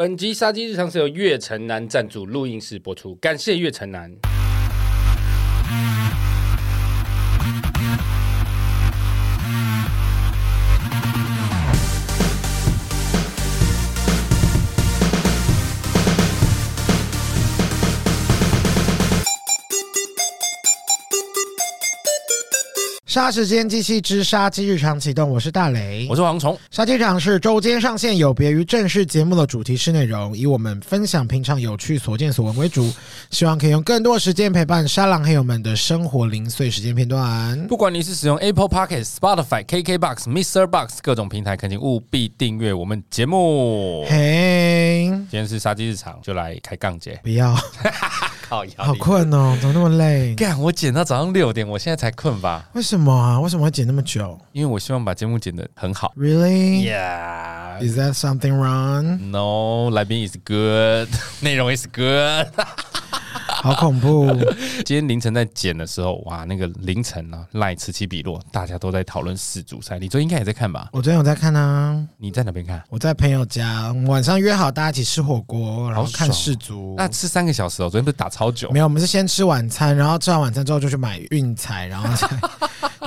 本集杀鸡日常是由月城南赞助录音室播出，感谢月城南。杀时间机器之杀鸡日常启动，我是大雷，我是蝗虫。杀鸡日常是周间上线，有别于正式节目的主题式内容，以我们分享平常有趣所见所闻为主，希望可以用更多时间陪伴沙狼黑友们的生活零碎时间片段。不管你是使用 Apple p o c k e t、Spotify、KKBox、Mr. Box 各种平台，恳请务必订阅我们节目。嘿，今天是杀鸡日常，就来开杠节。不要，好好困哦，怎么那么累？干，我剪到早上六点，我现在才困吧？为什么？什么啊？为什么会剪那么久？因为我希望把节目剪得很好。Really? Yeah. Is that something wrong? No. 来宾 is good. 内容 is good. 好恐怖！今天凌晨在剪的时候，哇，那个凌晨呢、啊，赖此起彼落，大家都在讨论世足赛。你昨天应该也在看吧？我昨天有在看啊。你在哪边看？我在朋友家，晚上约好大家一起吃火锅，然后看世足。那吃三个小时哦，昨天不是打超久？没有，我们是先吃晚餐，然后吃完晚餐之后就去买运彩，然后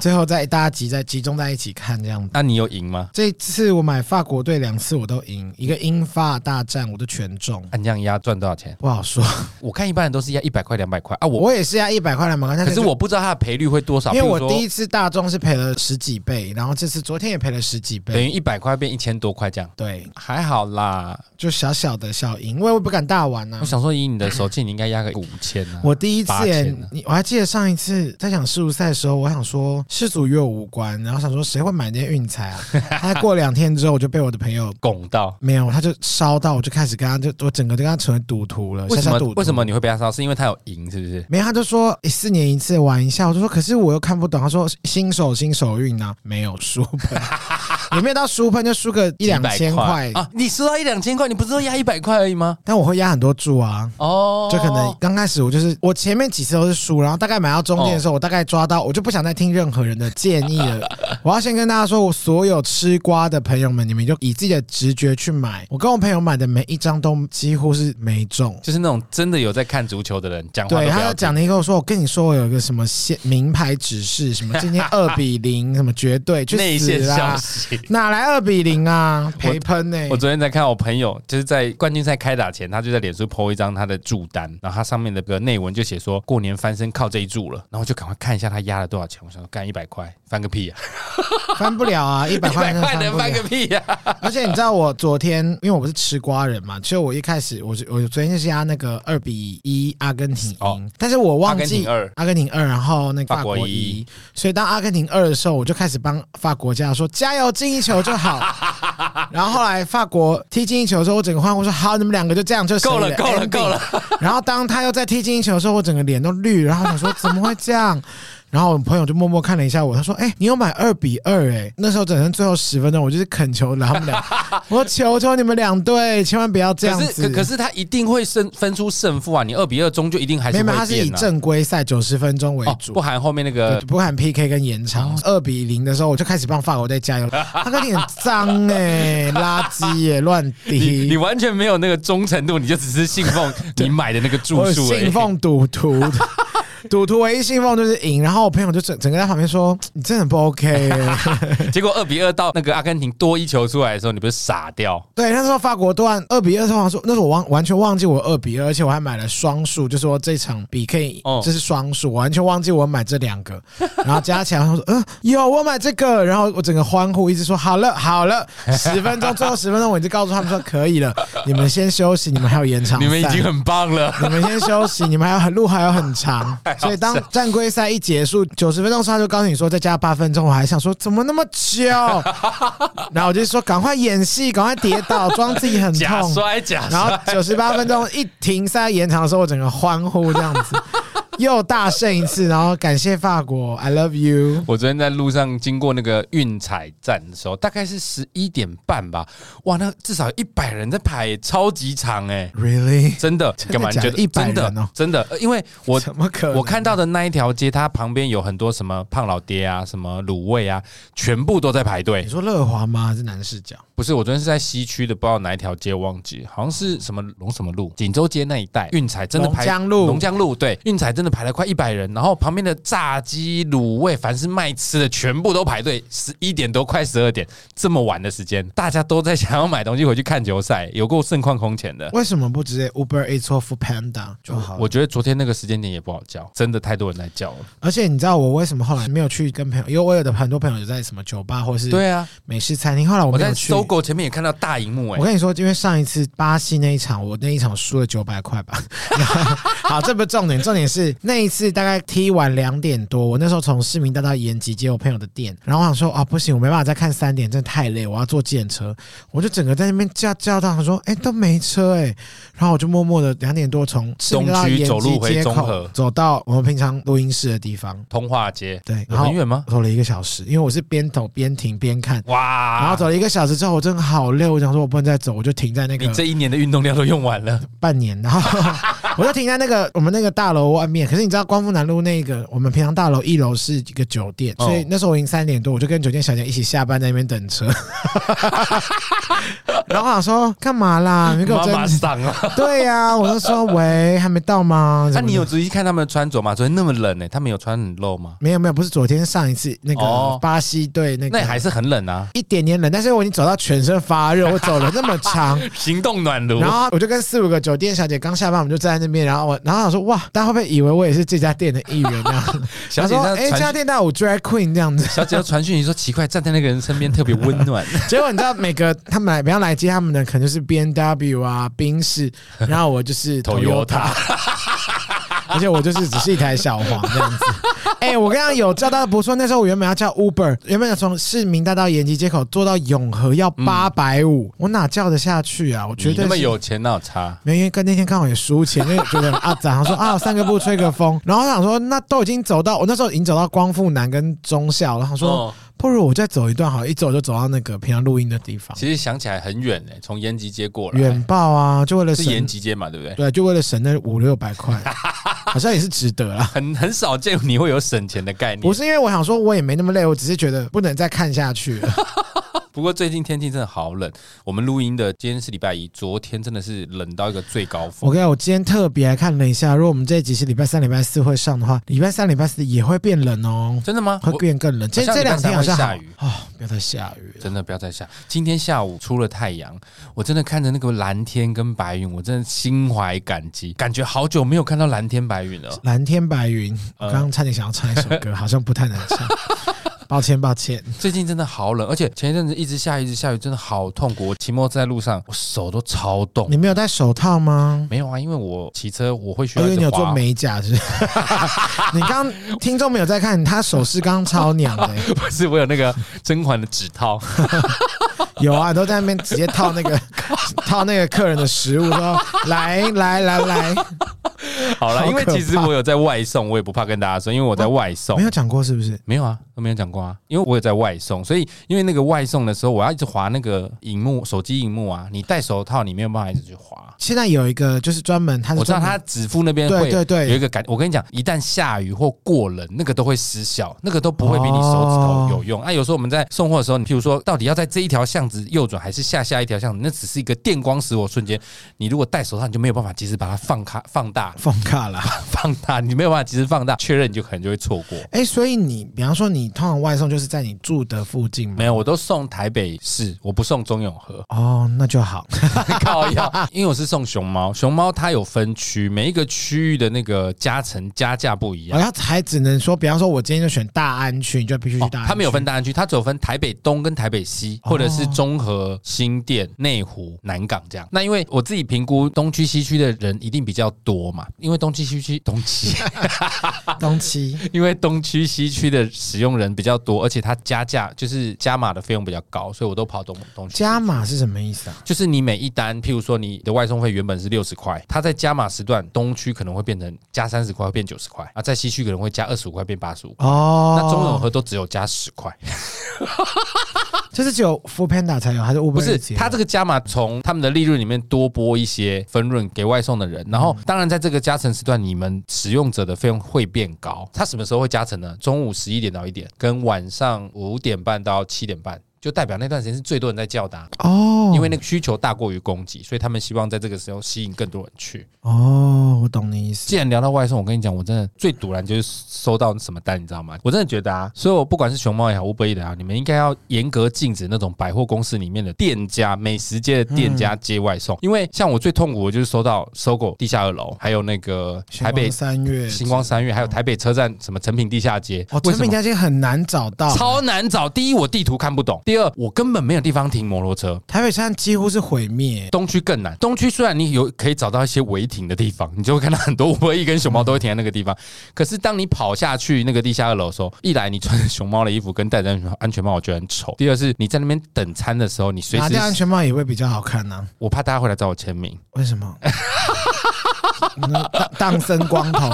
最后再大家集在集中在一起看这样子。那你有赢吗？这次我买法国队两次我都赢，一个英法大战我都全中。按这样压赚多少钱？不好说。我看一般人都是压。一百块两百块啊！我我也是压一百块两百块，可是我不知道它的赔率会多少。因为我第一次大中是赔了十几倍，然后这次昨天也赔了十几倍，等于一百块变一千多块这样。对，还好啦，就小小的小赢，因为我不敢大玩啊。我想说，以你的手气，你应该压个五千啊。我第一次，你我还记得上一次在讲世足赛的时候，我想说世足与我无关，然后想说谁会买那些运彩啊？他过两天之后，我就被我的朋友拱到，没有，他就烧到，我就开始跟他就我整个就跟他成为赌徒了。为什么？为什么你会被他烧？是因为他有赢，是不是？没有，他就说四年一次玩一下，我就说可是我又看不懂。他说新手新手运呢，没有输喷，也没有到输喷，就输个一两千块啊。你输到一两千块，你不是说压一百块而已吗？但我会压很多注啊。哦，就可能刚开始我就是我前面几次都是输，然后大概买到中间的时候，我大概抓到，我就不想再听任何人的建议了。我要先跟大家说，我所有吃瓜的朋友们，你们就以自己的直觉去买。我跟我朋友买的每一张都几乎是没中，就是那种真的有在看足球的人讲话。对他。他讲了一个，我说我跟你说，我有一个什么线名牌指示，什么今天二比零，什么绝对去死啦！哪来二比零啊？赔喷呢！我昨天在看我朋友，就是在冠军赛开打前，他就在脸书 po 一张他的注单，然后他上面的个内文就写说过年翻身靠这一注了，然后就赶快看一下他压了多少钱。我想说干一百块翻个屁呀，翻不了啊！一百块能翻个屁呀！而且你知道我昨天，因为我不是吃瓜人嘛，所以我一开始我我昨天就是压那个二比一阿根廷赢。但是我忘记阿根廷二，阿根廷二，然后那个法国一，所以当阿根廷二的时候，我就开始帮法国加说加油进一球就好。然后后来法国踢进一球的时候，我整个欢呼说好，你们两个就这样就够了，够了，够了。然后当他又再踢进一球的时候，我整个脸都绿，然后想说 怎么会这样？然后我朋友就默默看了一下我，他说：“哎、欸，你有买二比二哎？那时候整成最后十分钟，我就是恳求他们俩，我说求求你们两队，千万不要这样子。可是可是他一定会胜分出胜负啊！你二比二中就一定还是会变、啊、他是以正规赛九十分钟为主，哦、不含后面那个不含 PK 跟延长。二、哦、比零的时候，我就开始帮法国队加油。他跟你很脏哎，垃圾耶，乱滴 你，你完全没有那个忠诚度，你就只是信奉 你买的那个注数，信奉赌徒。” 赌徒唯一信奉就是赢，然后我朋友就整整个在旁边说：“你真的很不 OK。”结果二比二到那个阿根廷多一球出来的时候，你不是傻掉？对，那时候法国段二比二的时候，说那时候我忘完全忘记我二比二，而且我还买了双数，就说这场比可以，这是双数，我完全忘记我买这两个，然后加起来他说：“嗯、呃，有我买这个。”然后我整个欢呼，一直说：“好了，好了，十分钟，最后十分钟，我已经告诉他们说可以了，你们先休息，你们还有延长，你们已经很棒了，你们先休息，你们还有很路还有很长。” 所以当战规赛一结束，九十分钟他就告诉你说再加八分钟，我还想说怎么那么久，然后我就说赶快演戏，赶快跌倒，装自己很痛，假摔假摔。然后九十八分钟一停赛延长的时候，我整个欢呼这样子。又大胜一次，然后感谢法国，I love you。我昨天在路上经过那个运彩站的时候，大概是十一点半吧，哇，那至少一百人在排，超级长哎，Really？真的？干嘛？你觉得一百人哦？真的？因为我怎么可能？我看到的那一条街，它旁边有很多什么胖老爹啊，什么卤味啊，全部都在排队。你说乐华吗？还是南势角？不是，我昨天是在西区的，不知道哪一条街，忘记，好像是什么龙什么路，锦州街那一带，运彩真的排龙江路，龙江路对，运彩真的排了快一百人，然后旁边的炸鸡、卤味，凡是卖吃的，全部都排队，十一点多快十二点，这么晚的时间，大家都在想要买东西回去看球赛，有够盛况空前的。为什么不直接 Uber Eats 或 Foodpanda 就好？我觉得昨天那个时间点也不好叫，真的太多人来叫了。而且你知道我为什么后来没有去跟朋友？因为我有的很多朋友有在什么酒吧或是对啊美式餐厅，后来我在 SOGO 前面也看到。大荧幕哎！我跟你说，因为上一次巴西那一场，我那一场输了九百块吧。好，这不是重点，重点是那一次大概踢完两点多，我那时候从市民大道延吉接我朋友的店，然后我想说啊，不行，我没办法再看三点，真的太累，我要坐计程车。我就整个在那边叫叫到，他说哎、欸、都没车哎、欸，然后我就默默的两点多从市民大道延吉街口走到我们平常录音室的地方，通化街。对，然后很远吗？走了一个小时，因为我是边走边停边看。哇！然后走了一个小时之后，我真的好累。我想说，我不能再走，我就停在那个。你这一年的运动量都用完了，半年，然后我就停在那个我们那个大楼外面。可是你知道，光复南路那个我们平常大楼一楼是一个酒店，所以那时候我已经三点多，我就跟酒店小姐一起下班在那边等车。然后我想说干嘛啦？你给我妈妈上啊？对呀、啊，我就说喂，还没到吗？那、啊、你有仔细看他们的穿着吗？昨天那么冷呢、欸，他们有穿很露吗？没有没有，不是昨天上一次那个巴西队那个，那还是很冷啊，一点点冷。但是我已经走到全身发热，我走了那么长，行动暖炉。然后我就跟四五个酒店小姐刚下班，我们就站在那边。然后我，然后我说哇，大家会不会以为我也是这家店的一员这样？小姐说哎，这家店带我 drag queen 这样子。小姐要传讯你说奇怪，站在那个人身边特别温暖。结果你知道每个他们来，不要来接他们的，可能就是 B N W 啊，宾士，然后我就是 Toyota。而且我就是只是一台小黄这样子，哎、欸，我刚刚有叫到不错。那时候我原本要叫 Uber，原本要从市民大道延吉街口坐到永和要八百五，我哪叫得下去啊？我觉得那么有钱哪有差？没，因为跟那天刚好也输钱，因为觉得啊，早上说啊，三个步吹个风，然后我想说那都已经走到我那时候已经走到光复南跟中校，然后说。哦不如我再走一段好，一走就走到那个平常录音的地方。其实想起来很远哎，从延吉街过来。远爆啊！就为了是延吉街嘛，对不对？对，就为了省那五六百块，好像也是值得啦。很很少见你会有省钱的概念。不是因为我想说，我也没那么累，我只是觉得不能再看下去了。不过最近天气真的好冷，我们录音的今天是礼拜一，昨天真的是冷到一个最高峰。我跟你讲，我今天特别来看了一下，如果我们这一集是礼拜三、礼拜四会上的话，礼拜三、礼拜四也会变冷哦。真的吗？会变更冷。今天这两天好像下雨啊、哦！不要再下雨了，真的不要再下。今天下午出了太阳，我真的看着那个蓝天跟白云，我真的心怀感激，感觉好久没有看到蓝天白云了。蓝天白云，我刚刚差点想要唱一首歌，嗯、好像不太能唱。抱歉，抱歉，最近真的好冷，而且前一阵子一直下雨，一直下雨，真的好痛苦。我骑摩托在路上，我手都超冻。你没有戴手套吗？没有啊，因为我骑车我会需要。因为你有做美甲是不是？你刚听众没有在看，他手势刚超娘的、欸。不是，我有那个甄嬛的指套。有啊，都在那边直接套那个 套那个客人的食物，说来来来来。好了，因为其实我有在外送，我也不怕跟大家说，因为我在外送。没有讲过是不是？没有啊，都没有讲过啊。因为我有在外送，所以因为那个外送的时候，我要一直划那个荧幕，手机荧幕啊。你戴手套，你没有办法一直去划。现在有一个就是专门，他我知道他指腹那边会对对对有一个感。我跟你讲，一旦下雨或过冷，那个都会失效，那个都不会比你手指头有用。啊，有时候我们在送货的时候，你譬如说到底要在这一条巷子右转，还是下下一条巷子，那只是一个电光石火瞬间。你如果戴手套，你就没有办法及时把它放开放大放大了。放大，你没有办法及时放大确认，你就可能就会错过。哎、欸，所以你比方说你通常外送就是在你住的附近吗？没有，我都送台北市，我不送中永和。哦，那就好。因为我是送熊猫，熊猫它有分区，每一个区域的那个加成加价不一样。然后还只能说，比方说我今天就选大安区，你就必须去大安区。它、哦、没有分大安区，它只有分台北东跟台北西，或者是中和、新店、内湖、南港这样。那因为我自己评估东区、西区的人一定比较多嘛，因为东区西区东区东区，因为东区西区的使用人比较多，而且它加价就是加码的费用比较高，所以我都跑东东区。加码是什么意思啊？就是你每一单，譬如说你的外送费原本是六十块，它在加码时段，东区可能会变成加三十块，会变九十块啊，在西区可能会加二十五块，变八十五。哦，那中永和都只有加十块。这是只有 Foodpanda 才有，还是 Uber？不是，他这个加码从他们的利润里面多拨一些分润给外送的人，然后当然在这个加成时段，你们使用者的费用会变高。他什么时候会加成呢？中午十一点到一点，跟晚上五点半到七点半。就代表那段时间是最多人在叫的哦，因为那个需求大过于供给，所以他们希望在这个时候吸引更多人去。哦，我懂你意思。既然聊到外送，我跟你讲，我真的最堵然就是收到什么单，你知道吗？我真的觉得啊，所以我不管是熊猫也好，Uber Eats 也好，你们应该要严格禁止那种百货公司里面的店家、美食街的店家接外送，因为像我最痛苦的就是收到 SOGO 地下二楼，还有那个台北三月、星光三月，还有台北车站什么成品地下街。哦，成品地下街很难找到，超难找。第一，我地图看不懂。第二，我根本没有地方停摩托车。台北车站几乎是毁灭，东区更难。东区虽然你有可以找到一些违停的地方，你就会看到很多 Uber Eats 跟熊猫都会停在那个地方。可是当你跑下去那个地下二楼的时候，一来你穿着熊猫的衣服跟戴着安全安全帽，我觉得很丑。第二是你在那边等餐的时候，你随时拿掉安全帽也会比较好看呢、啊。我怕大家会来找我签名，为什么？当生光头，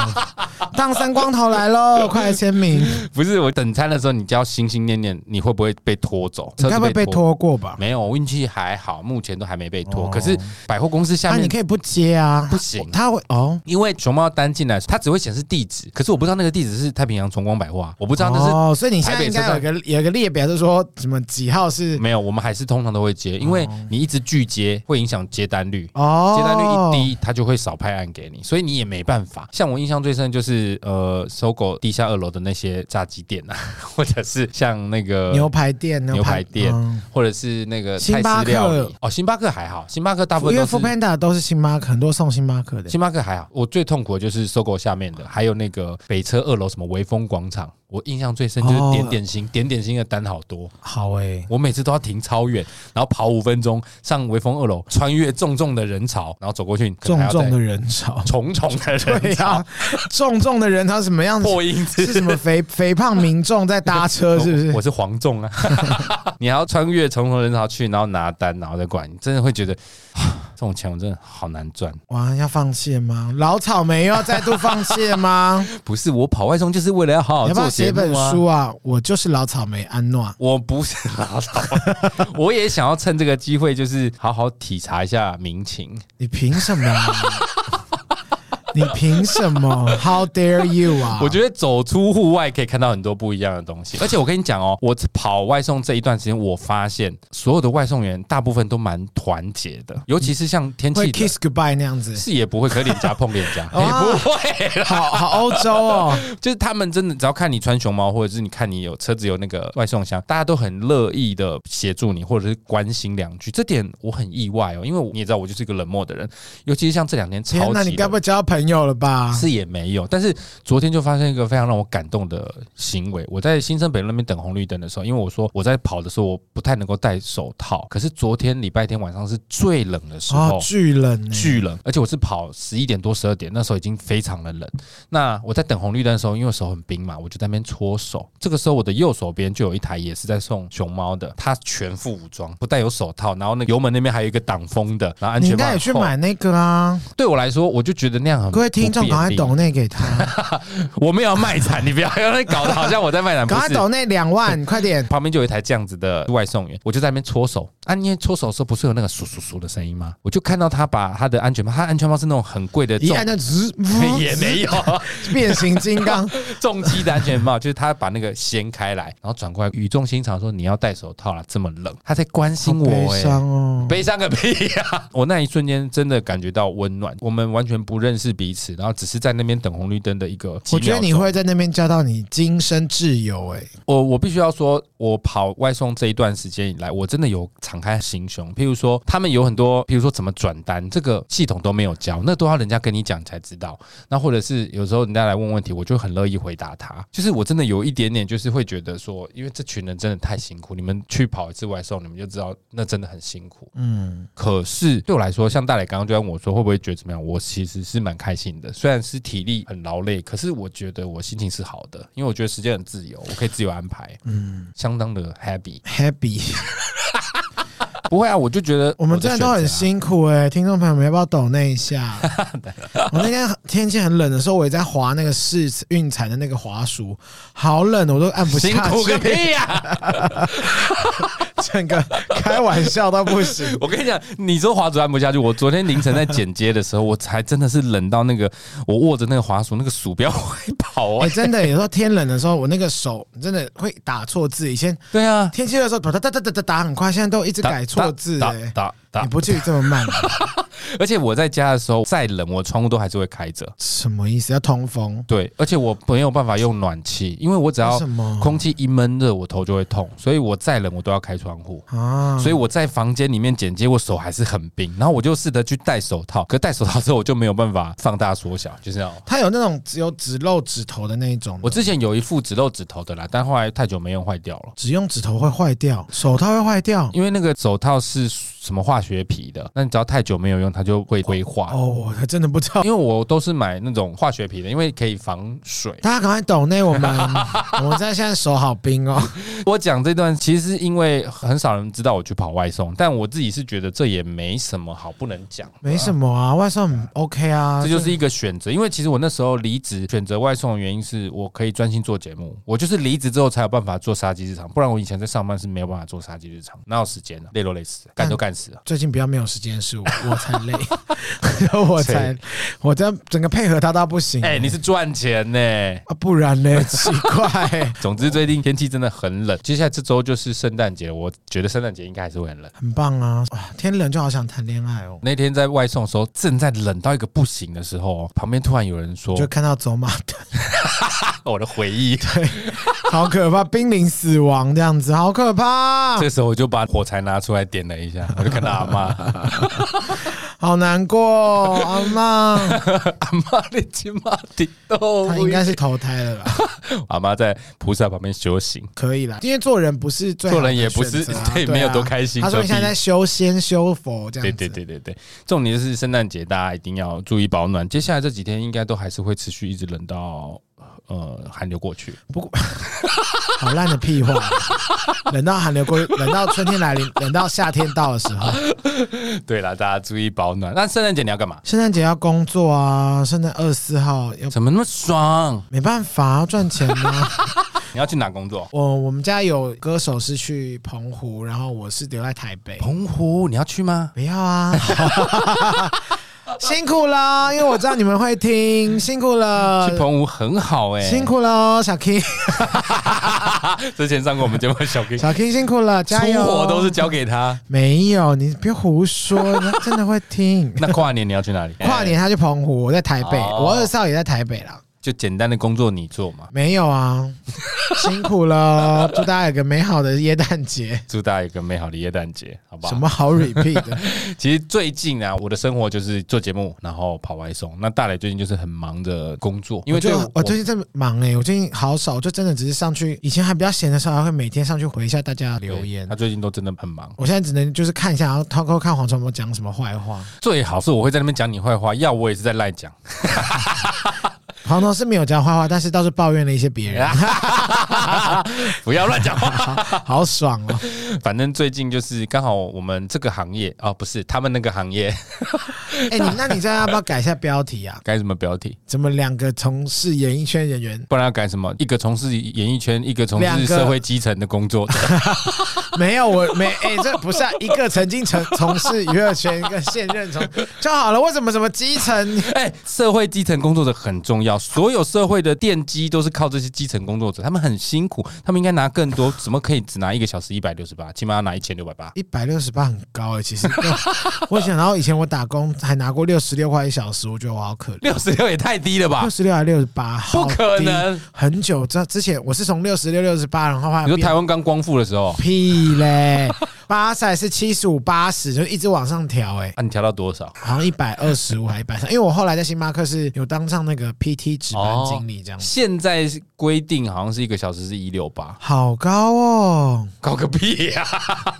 当生光头来喽！快来签名。不是我等餐的时候，你就要心心念念，你会不会被拖走？你该不会被拖过吧？没有，我运气还好，目前都还没被拖。哦、可是百货公司下面，啊、你可以不接啊，不行，他会哦，因为熊猫单进来，它只会显示地址，可是我不知道那个地址是太平洋崇光百货啊，我不知道那是哦，所以你现在应该有个有个列表，就是说什么几号是？没有，我们还是通常都会接，因为你一直拒接会影响接单率哦，接单率一低，他就会少派案给你，所以你也没办法。像我印象最深就是呃，SOGO 地下二楼的那些炸鸡店啊，或者是像那个牛排店、牛排店，或者是那个泰式料理哦，星巴克还好，星巴克大部分因为 Foodpanda 都是星巴克，很多送星巴克的。星巴克还好，我最痛苦的就是 SOGO 下面的，还有那个北车二楼什么微风广场。我印象最深就是点点心，点点心的单好多，好诶，我每次都要停超远，然后跑五分钟上微风二楼，穿越重重的人潮，然后走过去，重重的人潮，重重的人潮，重重的人潮什么样子？破音是什么肥肥胖民众在搭车，是不是？我是黄重啊，你还要穿越重重人潮去，然后拿单，然后再管，你真的会觉得。这种钱我真的好难赚哇！要放弃吗？老草莓又要再度放弃吗？不是，我跑外送就是为了要好好做写本书啊？我就是老草莓安诺，我不是老草莓，我也想要趁这个机会，就是好好体察一下民情。你凭什么？你凭什么？How dare you 啊！我觉得走出户外可以看到很多不一样的东西，而且我跟你讲哦，我跑外送这一段时间，我发现所有的外送员大部分都蛮团结的，尤其是像天气 kiss goodbye 那样子，是也不会，可脸颊碰脸颊。也不会，好好欧洲哦，就是他们真的只要看你穿熊猫，或者是你看你有车子有那个外送箱，大家都很乐意的协助你，或者是关心两句，这点我很意外哦，因为你也知道我就是一个冷漠的人，尤其是像这两天超级，那你该不会交朋友？没有了吧？是也没有，但是昨天就发生一个非常让我感动的行为。我在新生北路那边等红绿灯的时候，因为我说我在跑的时候我不太能够戴手套，可是昨天礼拜天晚上是最冷的时候，哦、巨冷，巨冷，而且我是跑十一点多十二点，那时候已经非常的冷。那我在等红绿灯的时候，因为手很冰嘛，我就在那边搓手。这个时候我的右手边就有一台也是在送熊猫的，它全副武装，不带有手套，然后那油门那边还有一个挡风的，然后安全帽。你应该也去买那个啊？对我来说，我就觉得那样很。各位听众，赶快抖内给他。我没有卖惨，你不要让他搞得好像我在卖惨。赶快抖内两万，快点！旁边就有一台这样子的外送员，我就在那边搓手。啊，因为搓手的时候不是有那个簌簌簌的声音吗？我就看到他把他的安全帽，他安全帽是那种很贵的，一按就直，也没有 变形金刚重机的安全帽，就是他把那个掀开来，然后转过来，语重心长说：“你要戴手套了，这么冷。”他在关心我，悲伤哦，悲伤个屁呀！我那一瞬间真的感觉到温暖。我们完全不认识彼此，然后只是在那边等红绿灯的一个。我觉得你会在那边交到你今生挚友哎！我我必须要说，我跑外送这一段时间以来，我真的有敞开心胸。譬如说，他们有很多，譬如说怎么转单，这个系统都没有教，那都要人家跟你讲才知道。那或者是有时候人家来问问题，我就很乐意回答他。就是我真的有一点点，就是会觉得说，因为这群人真的太辛苦，你们去跑一次外送，你们就知道那真的很辛苦。嗯。可是对我来说，像大磊刚刚就问我说，会不会觉得怎么样？我其实是蛮开。开心的。虽然是体力很劳累，可是我觉得我心情是好的，因为我觉得时间很自由，我可以自由安排，嗯，相当的 happy happy。不会啊，我就觉得 我们真的都很辛苦哎、欸，听众朋友们要不要抖那一下？我那天天气很冷的时候，我也在滑那个试运彩的那个滑鼠，好冷，我都按不下去。辛苦个屁呀、啊！整个开玩笑到不行。我跟你讲，你说滑鼠按不下去，我昨天凌晨在剪接的时候，我才真的是冷到那个，我握着那个滑鼠，那个鼠标会跑啊、欸！真的，有时候天冷的时候，我那个手真的会打错字。以前对啊，天气的时候哒哒哒哒哒打很快，现在都一直改错字哎、欸。你不至于这么慢吧，而且我在家的时候再冷，我窗户都还是会开着。什么意思？要通风？对，而且我没有办法用暖气，因为我只要空气一闷热，我头就会痛，所以我再冷我都要开窗户啊。所以我在房间里面剪接，我手还是很冰。然后我就试着去戴手套，可戴手套之后我就没有办法放大缩小，就是这样。它有那种只有只露指头的那一种。我之前有一副只露指头的啦，但后来太久没用，坏掉了。只用指头会坏掉，手套会坏掉，因为那个手套是。什么化学皮的？那你只要太久没有用，它就会灰化。哦，我还真的不知道，因为我都是买那种化学皮的，因为可以防水。大家赶快抖内 我们，我在现在手好冰哦。我讲这段其实是因为很少人知道我去跑外送，但我自己是觉得这也没什么好不能讲。没什么啊，外送很 OK 啊，这就是一个选择。因为其实我那时候离职选择外送的原因是我可以专心做节目。我就是离职之后才有办法做杀鸡日常，不然我以前在上班是没有办法做杀鸡日常，哪有时间呢？累都累死，干都干。最近比较没有时间，是我 我才累，我才我这样整个配合他到不行。哎，你是赚钱呢？啊，不然呢？奇怪。总之最近天气真的很冷，接下来这周就是圣诞节，我觉得圣诞节应该还是会很冷。很棒啊！哇，天冷就好想谈恋爱哦。那天在外送的时候，正在冷到一个不行的时候，旁边突然有人说，就看到走马灯，我的回忆，对，好可怕，濒临死亡这样子，好可怕。这时候我就把火柴拿出来点了一下。我就看到阿妈，好难过，阿妈，阿妈你今妈的都，他应该是投胎了吧。阿妈在菩萨旁边修行，可以啦，因为做人不是最做人也不是对，没有多开心。他说你现在在修仙修佛这样子，对对对对对。重点是圣诞节，大家一定要注意保暖。接下来这几天应该都还是会持续一直冷到。呃，寒流过去，不过 好烂的屁话，冷到寒流过，冷到春天来临，冷到夏天到的时候。对了，大家注意保暖。那圣诞节你要干嘛？圣诞节要工作啊！圣诞二十四号要怎么那么爽？没办法，要赚钱啊！你要去哪工作？我我们家有歌手是去澎湖，然后我是留在台北。澎湖你要去吗？不要啊！辛苦了，因为我知道你们会听，辛苦了。去澎湖很好哎、欸，辛苦了，小 King。之前上过我们节目，小 King，小 King 辛苦了，加油。出活都是交给他，没有，你别胡说，他真的会听。那跨年你要去哪里？跨年他去澎湖，我在台北，哦、我二少也在台北了。就简单的工作你做嘛？没有啊，辛苦了。祝大家有个美好的耶诞节，祝大家有个美好的耶诞节，好不好？什么好 repeat 的？其实最近啊，我的生活就是做节目，然后跑外送。那大磊最近就是很忙的工作，因为就我，我最近在忙哎、欸，我最近好少，就真的只是上去。以前还比较闲的时候，还会每天上去回一下大家的留言。他最近都真的很忙，我现在只能就是看一下，然后偷偷看黄传博讲什么坏话。最好是我会在那边讲你坏话，要我也是在赖讲。黄总是没有讲坏话，但是倒是抱怨了一些别人。不要乱讲话，好爽哦！反正最近就是刚好我们这个行业哦，不是他们那个行业。哎，你那你这样要不要改一下标题啊？改什么标题？怎么两个从事演艺圈人员？不然要改什么？一个从事演艺圈，一个从事社会基层的工作。没有，我没哎，这不是啊一个曾经从从事娱乐圈，一个现任从就好了。为什么什么基层？哎，社会基层工作者很重要。所有社会的奠基都是靠这些基层工作者，他们很辛苦，他们应该拿更多，怎么可以只拿一个小时一百六十八，起码要拿一千六百八？一百六十八很高哎、欸，其实 我想到以前我打工还拿过六十六块一小时，我觉得我好可怜。六十六也太低了吧？六十六还六十八？不可能，很久这之前我是从六十六六十八，然后话你说台湾刚光复的时候？屁嘞！巴塞是七十五八十，就一直往上调哎、欸。啊，你调到多少？好像一百二十五还一百三，因为我后来在星巴克是有当上那个 PT 值班经理这样、哦。现在规定好像是一个小时是一六八，好高哦，高个屁呀、啊！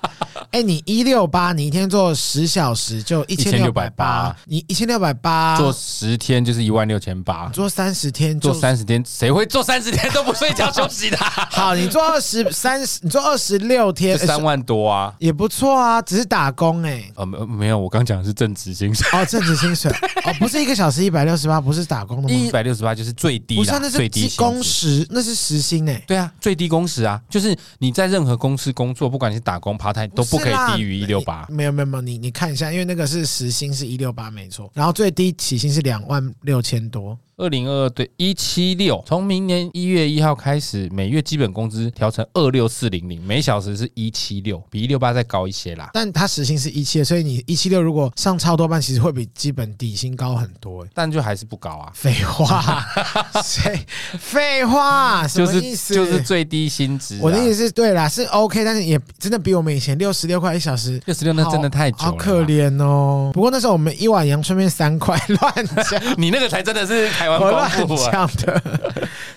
哎，你一六八，你一天做十小时就一千六百八，你一千六百八。做十天就是一万六千八，做三十天做三十天，谁会做三十天都不睡觉休息的？好，你做二十三十，你做二十六天，三万多啊，也不错啊，只是打工哎。呃，没没有，我刚讲的是正职薪水。哦，正职薪水。哦，不是一个小时一百六十八，不是打工的吗？一百六十八就是最低，不是那是最低工时，那是时薪哎。对啊，最低工时啊，就是你在任何公司工作，不管你是打工、趴台，都不可以低于一六八。没有没有没有，你你看一下，因为那个是时薪是一六八没错，然后最低起薪是两万六千多。二零二二对一七六，从明年一月一号开始，每月基本工资调成二六四零零，每小时是一七六，比一六八再高一些啦。但它时薪是一七，所以你一七六如果上超多班，其实会比基本底薪高很多。但就还是不高啊。废话，谁？废话？就是、就是最低薪资。我的意思是对啦，是 OK，但是也真的比我们以前六十六块一小时，六十六那真的太久了，好可怜哦。不过那时候我们一碗阳春面三块，乱讲。你那个才真的是开。我乱讲的。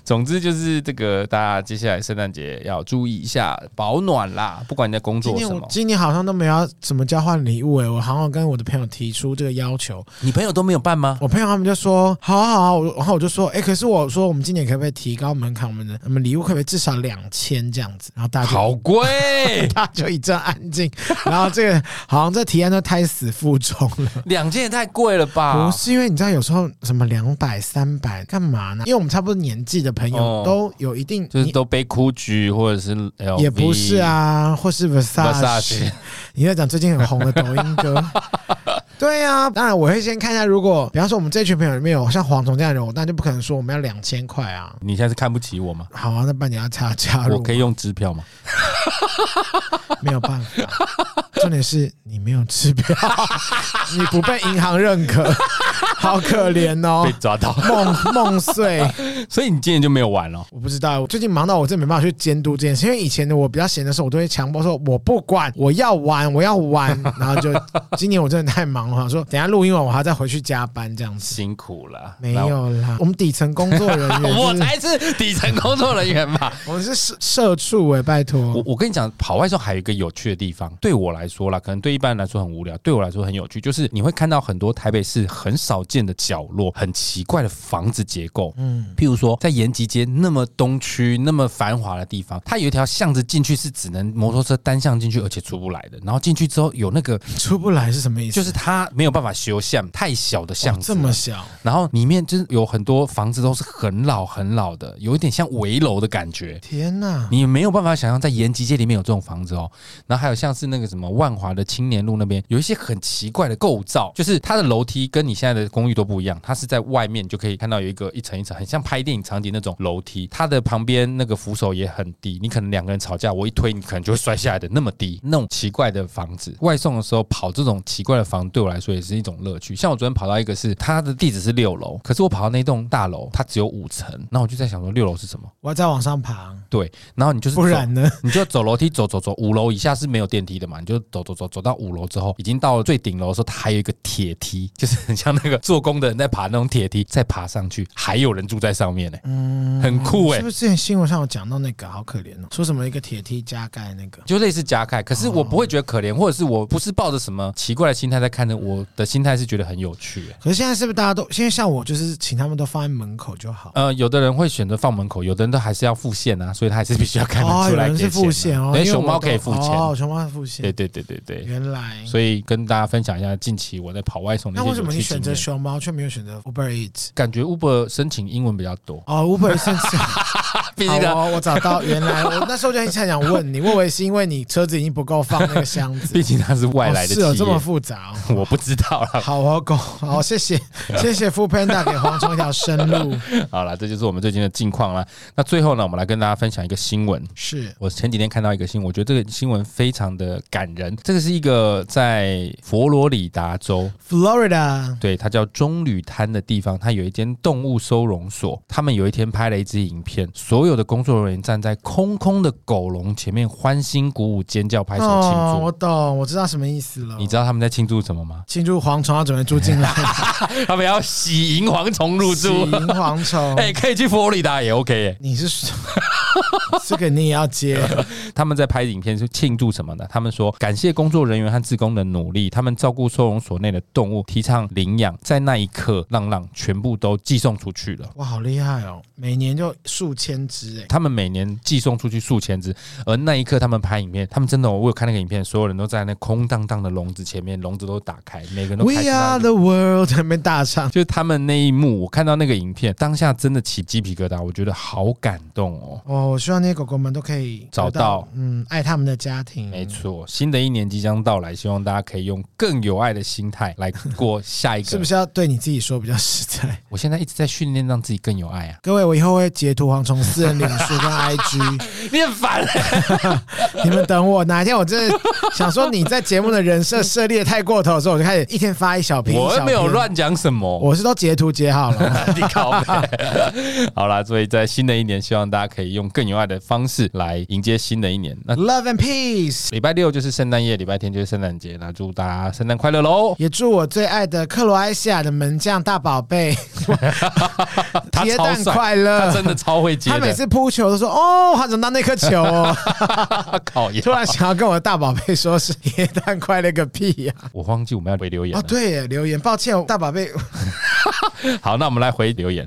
总之就是这个，大家接下来圣诞节要注意一下保暖啦。不管你在工作什么，今年，今年好像都没有怎么交换礼物哎、欸。我好像跟我的朋友提出这个要求，你朋友都没有办吗？我朋友他们就说好啊好啊，然后我就说哎、欸，可是我说我们今年可不可以提高门槛？我们的我们礼物可不可以至少两千这样子？然后大家就好贵，大家就一阵安静。然后这个好像这提案都胎死腹中了，两千也太贵了吧？不是因为你知道有时候什么两百三百干嘛呢？因为我们差不多年纪的朋友都有一定，就是都背 GUCCI 或者是 LV，也不是啊，或是 Versace。你在讲最近很红的抖音歌，对呀、啊。当然我会先看一下，如果比方说我们这群朋友里面有像蝗虫这样的人，我那就不可能说我们要两千块啊。你现在是看不起我吗？好啊，那半年要加加入，我可以用支票吗？没有办法，重点是你没有支票，你不被银行认可。好可怜哦，被抓到 梦梦碎，所以你今年就没有玩了。我不知道，我最近忙到我真没办法去监督这件事。因为以前的我比较闲的时候，我都会强迫说我不管，我要玩，我要玩。然后就今年我真的太忙了，说等下录音完我还要再回去加班，这样子辛苦了。没有啦，我们底层工作人员，我才是底层工作人员嘛，我们是社社畜哎，拜托。我我跟你讲，跑外送还有一个有趣的地方，对我来说啦，可能对一般人来说很无聊，对我来说很有趣，就是你会看到很多台北市很少见的角落，很奇怪的房子结构，嗯，譬如说在延吉街那么东区那么繁华的地方，它有一条巷子进去是只能摩托车单向进去，而且出不来的。然后进去之后有那个出不来是什么意思？就是它没有办法修巷，太小的巷子，这么小。然后里面就是有很多房子都是很老很老的，有一点像围楼的感觉。天哪，你没有办法想象在延吉街里面有这种房子哦。然后还有像是那个什么万华的青年路那边有一些很奇怪的构造，就是它的楼梯跟你现在的公公寓都不一样，它是在外面就可以看到有一个一层一层，很像拍电影场景那种楼梯。它的旁边那个扶手也很低，你可能两个人吵架，我一推你可能就会摔下来的那么低。那种奇怪的房子，外送的时候跑这种奇怪的房，对我来说也是一种乐趣。像我昨天跑到一个是它的地址是六楼，可是我跑到那栋大楼，它只有五层，那我就在想说六楼是什么？我要再往上爬。对，然后你就是不然呢？你就走楼梯走走走，五楼以下是没有电梯的嘛？你就走走走走到五楼之后，已经到了最顶楼的时候，它还有一个铁梯，就是很像那个做工的人在爬那种铁梯，再爬上去，还有人住在上面呢、欸，嗯，很酷哎、欸！是不是之前新闻上有讲到那个好可怜哦？说什么一个铁梯加盖那个，就类似加盖，可是我不会觉得可怜，或者是我不是抱着什么奇怪的心态在看着，我的心态是觉得很有趣、欸。可是现在是不是大家都现在像我，就是请他们都放在门口就好？呃，有的人会选择放门口，有的人都还是要付现啊，所以他还是必须要开门出来、啊。哦，有人是付现哦，因为熊猫可以付钱哦，熊猫付现。对对对对对，原来。所以跟大家分享一下近期我在跑外送的。那为什么你选择熊猫却没有选择 Uber Eats？感觉 Uber 申请英文比较多哦，Uber 申请。好，我找到，原来我那时候就很想想问你，我以为是因为你车子已经不够放那个箱子，毕竟它是外来的，是有这么复杂？我不知道了。好，我狗，好，谢谢，谢谢 Foodpanda 给黄虫一条生路。好了，这就是我们最近的近况了。那最后呢，我们来跟大家分享一个新闻。是我前几天看到一个新闻，我觉得这个新闻非常的感人。这个是一个在佛罗里达州 （Florida），对，它叫棕榈滩的地方，它有一间动物收容所。他们有一天拍了一支影片，所有的工作人员站在空空的狗笼前面，欢欣鼓舞、尖叫、拍手庆祝。哦，我懂，我知道什么意思了。你知道他们在庆祝什么吗？庆祝蝗虫要准备住进来，他们要喜迎蝗虫入住。喜迎蝗虫，哎，可以去佛罗里达也 OK 耶。你是说 这个你也要接？他们在拍影片是庆祝什么呢？他们说感谢工作人员和志工的努力，他们照顾收容所内的动物，提倡领养，在那一刻，浪浪全部都寄送出去了。哇，好厉害哦！每年就数千只哎，他们每年寄送出去数千只，而那一刻他们拍影片，他们真的，我有看那个影片，所有人都在那空荡荡的笼子前面，笼子都打开，每个人都 We are the world，在那边大唱，就 是他们那一幕，我看到那个影片，当下真的起鸡皮疙瘩，我觉得好感动哦。哦，我希望那些狗狗们都可以找到，嗯，爱他们的家庭。没错，新的一年即将到来，希望大家可以用更有爱的心态来过下一个。是不是要对你自己说比较实在？我现在一直在训练让自己更有爱啊！各位，我以后会截图蝗虫私人脸书跟 IG，你很烦、欸，你们等我，哪一天我真的想说你在节目的人设设立的太过头的时候，我就开始一天发一小篇。我又没有乱讲什么，我是都截图截好了。你靠北！好啦，所以在新的一年，希望大家可以用更有爱的方式来迎接新的一年。那 Love and Peace，礼拜六就是圣诞夜，礼拜天就是圣诞节，那祝大家圣诞快乐喽！也祝我最爱的克罗埃西亚的门将大宝贝 接蛋快乐，他真的超会接。他每次扑球都说：“哦，他怎么到那颗球哦？” 考验，突然想要跟我的大宝贝说是铁蛋快乐个屁呀！我忘记我们要回留言哦，对，留言，抱歉，大宝贝。好，那我们来回留言。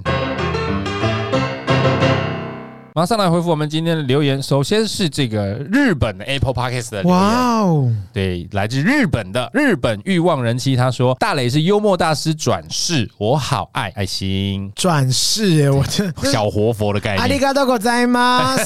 马上来回复我们今天的留言。首先是这个日本的 Apple Podcast 的留言，哇哦，对，来自日本的日本欲望人妻，他说：“大磊是幽默大师转世，我好爱爱心转世耶，我这小活佛的概念。”阿里嘎多ござい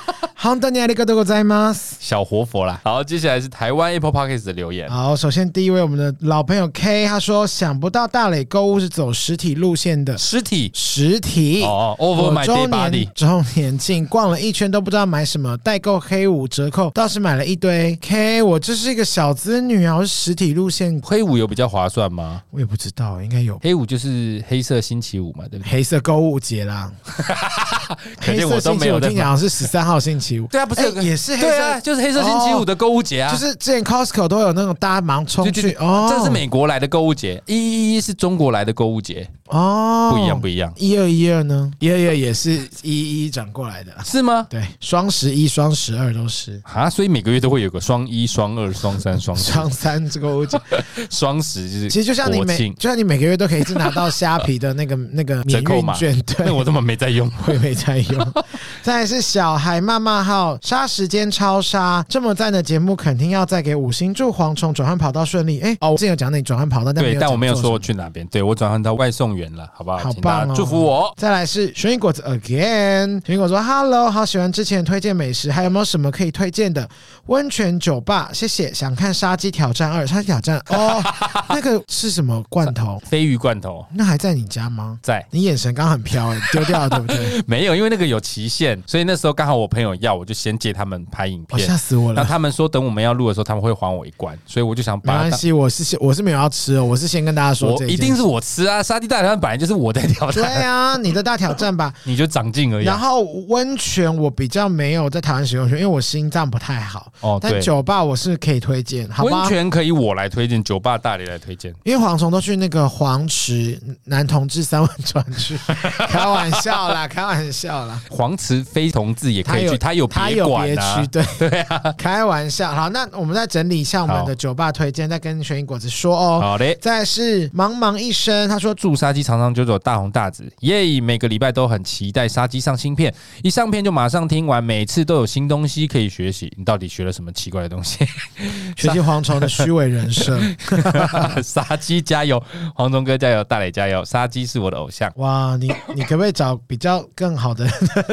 ます。好的，你阿里嘎多ございます。小活佛啦。好，接下来是台湾 Apple Podcast 的留言。好，首先第一位我们的老朋友 K，他说：“想不到大磊购物是走实体路线的，实体实体哦，Over my dead body。周年庆逛了一圈都不知道买什么，代购黑五折扣倒是买了一堆。K，我这是一个小资女啊，是实体路线，黑五有比较划算吗？我也不知道，应该有。黑五就是黑色星期五嘛，对不对？黑色购物节啦。黑色星期五听讲是十三号星期。 ”对啊，不是也是黑色，对啊，就是黑色星期五的购物节啊，就是之前 Costco 都有那种大家忙冲去哦，这是美国来的购物节，一一一是中国来的购物节。哦，不一样不一样，一二一二呢，一二一二也是一一转过来的，是吗？对，双十一、双十二都是。啊，所以每个月都会有个双一、双二、双三、双 双三这个购物节，双十就是其实就像你每就像你每个月都可以是拿到虾皮的那个 那个免运券，对，那我怎么没在用？我也没在用。再来是小孩妈妈号，杀时间超杀，这么赞的节目肯定要再给五星，祝蝗虫转换跑道顺利。哎，哦，我之前有讲那你转换跑道，但对，但我没有说我去哪边。对，我转换到外送员了，好不好？好棒哦！祝福我。再来是玄云果子 again，玄云果子说：“Hello，好喜欢之前推荐美食，还有没有什么可以推荐的温泉酒吧？谢谢。想看杀鸡挑战二，杀鸡挑战哦，那个是什么罐头？飞鱼罐头？那还在你家吗？在。你眼神刚很飘，丢掉了对不对？没有，因为那个有期限，所以那时候刚好我朋友要，我就先借他们拍影片。吓死我了！那他们说等我们要录的时候，他们会还我一罐，所以我就想把。没关系，我是我是没有要吃哦，我是先跟大家说，我一定是我吃啊！杀鸡大挑战本来就是我在挑战。对啊，你的大挑战吧，你就长进而已。然后温泉我比较没有在台湾使用，因为我心脏不太好。哦，但酒吧我是可以推荐，好吧？温泉可以我来推荐，酒吧大理来推荐。因为蝗虫都去那个黄池男同志三温泉去，开玩笑啦，开玩笑啦。黄池非同志也可以去，他有他有别区，对 对啊，开玩笑。好，那我们再整理一下我们的酒吧推荐，再跟玄云果子说哦。好嘞，再是茫茫一生，他说祝杀鸡长长久久，大红大紫，耶！每个礼拜都很期待杀鸡上新片，一上片就马上听完，每次都有新东西可以学习。你到底学了什么奇怪的东西？学习蝗虫的虚伪人生。杀鸡加油，蝗虫哥加油，大磊加油，杀鸡是我的偶像。哇，你你可不可以找比较更好的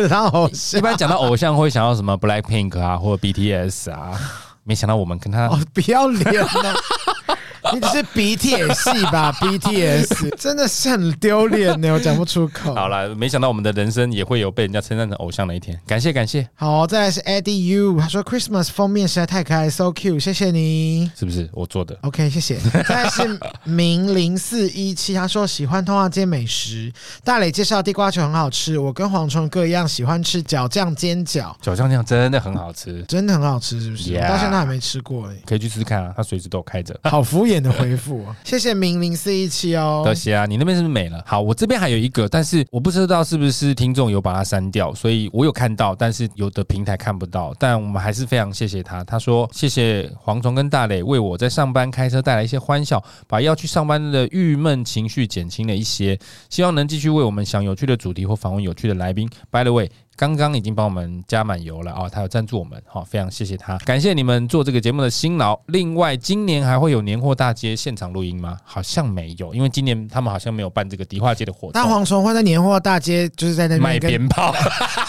然后偶像？一般讲到偶像会想到什么？Black Pink 啊，或者 BTS 啊。没想到我们跟他哦，不要脸了。你只是鼻涕也细吧？BTS 真的是很丢脸呢，我讲不出口。好了，没想到我们的人生也会有被人家称赞成偶像的一天，感谢感谢。好，再来是 Eddie U，他说 Christmas 封面实在太可爱，so cute，谢谢你。是不是我做的？OK，谢谢。再来是 明零四一七，他说喜欢通化街美食，大磊介绍地瓜球很好吃，我跟蝗虫哥一样喜欢吃角酱煎饺，角酱酱真的很好吃，真的很好吃，是不是？Yeah. 到现在还没吃过哎，可以去试试看啊，他随时都开着。好敷衍。的回复，谢谢明零四一七哦。多谢啊，你那边是不是没了？好，我这边还有一个，但是我不知道是不是听众有把它删掉，所以我有看到，但是有的平台看不到。但我们还是非常谢谢他。他说：“谢谢蝗虫跟大磊为我在上班开车带来一些欢笑，把要去上班的郁闷情绪减轻了一些。希望能继续为我们想有趣的主题或访问有趣的来宾。By the way。”刚刚已经帮我们加满油了啊、哦！他有赞助我们，好，非常谢谢他，感谢你们做这个节目的辛劳。另外，今年还会有年货大街现场录音吗？好像没有，因为今年他们好像没有办这个迪化街的活动。大蝗虫会在年货大街，就是在那边卖鞭炮，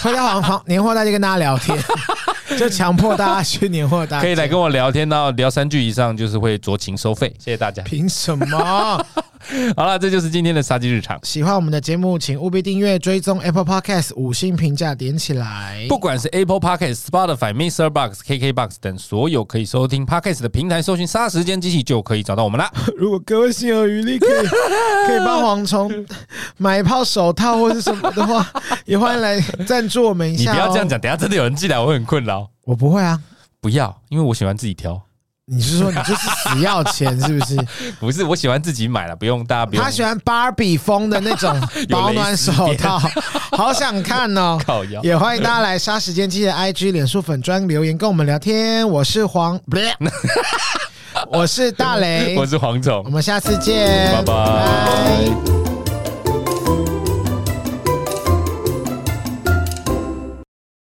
会在黄黄年货大街跟大家聊天，就强迫大家去年货大街，可以来跟我聊天到聊三句以上，就是会酌情收费。谢谢大家。凭什么？好了，这就是今天的杀鸡日常。喜欢我们的节目，请务必订阅、追踪 Apple Podcast，五星评价点起来。不管是 Apple Podcast、Spotify、Mr. Box、KK Box 等所有可以收听 Podcast 的平台，搜寻“杀时间机器”就可以找到我们啦。如果各位心有余力，可以 可以帮蝗虫买一套手套或是什么的话，也欢迎来赞助我们一下、哦。你不要这样讲，等下真的有人进来，我会很困扰。我不会啊，不要，因为我喜欢自己挑。你是说你就是死要钱是不是？不是，我喜欢自己买了，不用大家不用。他喜欢芭比风的那种 保暖手套，好想看哦！也欢迎大家来杀时间机器的 IG、脸书粉专留言跟我们聊天。我是黄，我是大雷，我是黄总，我们下次见，拜拜。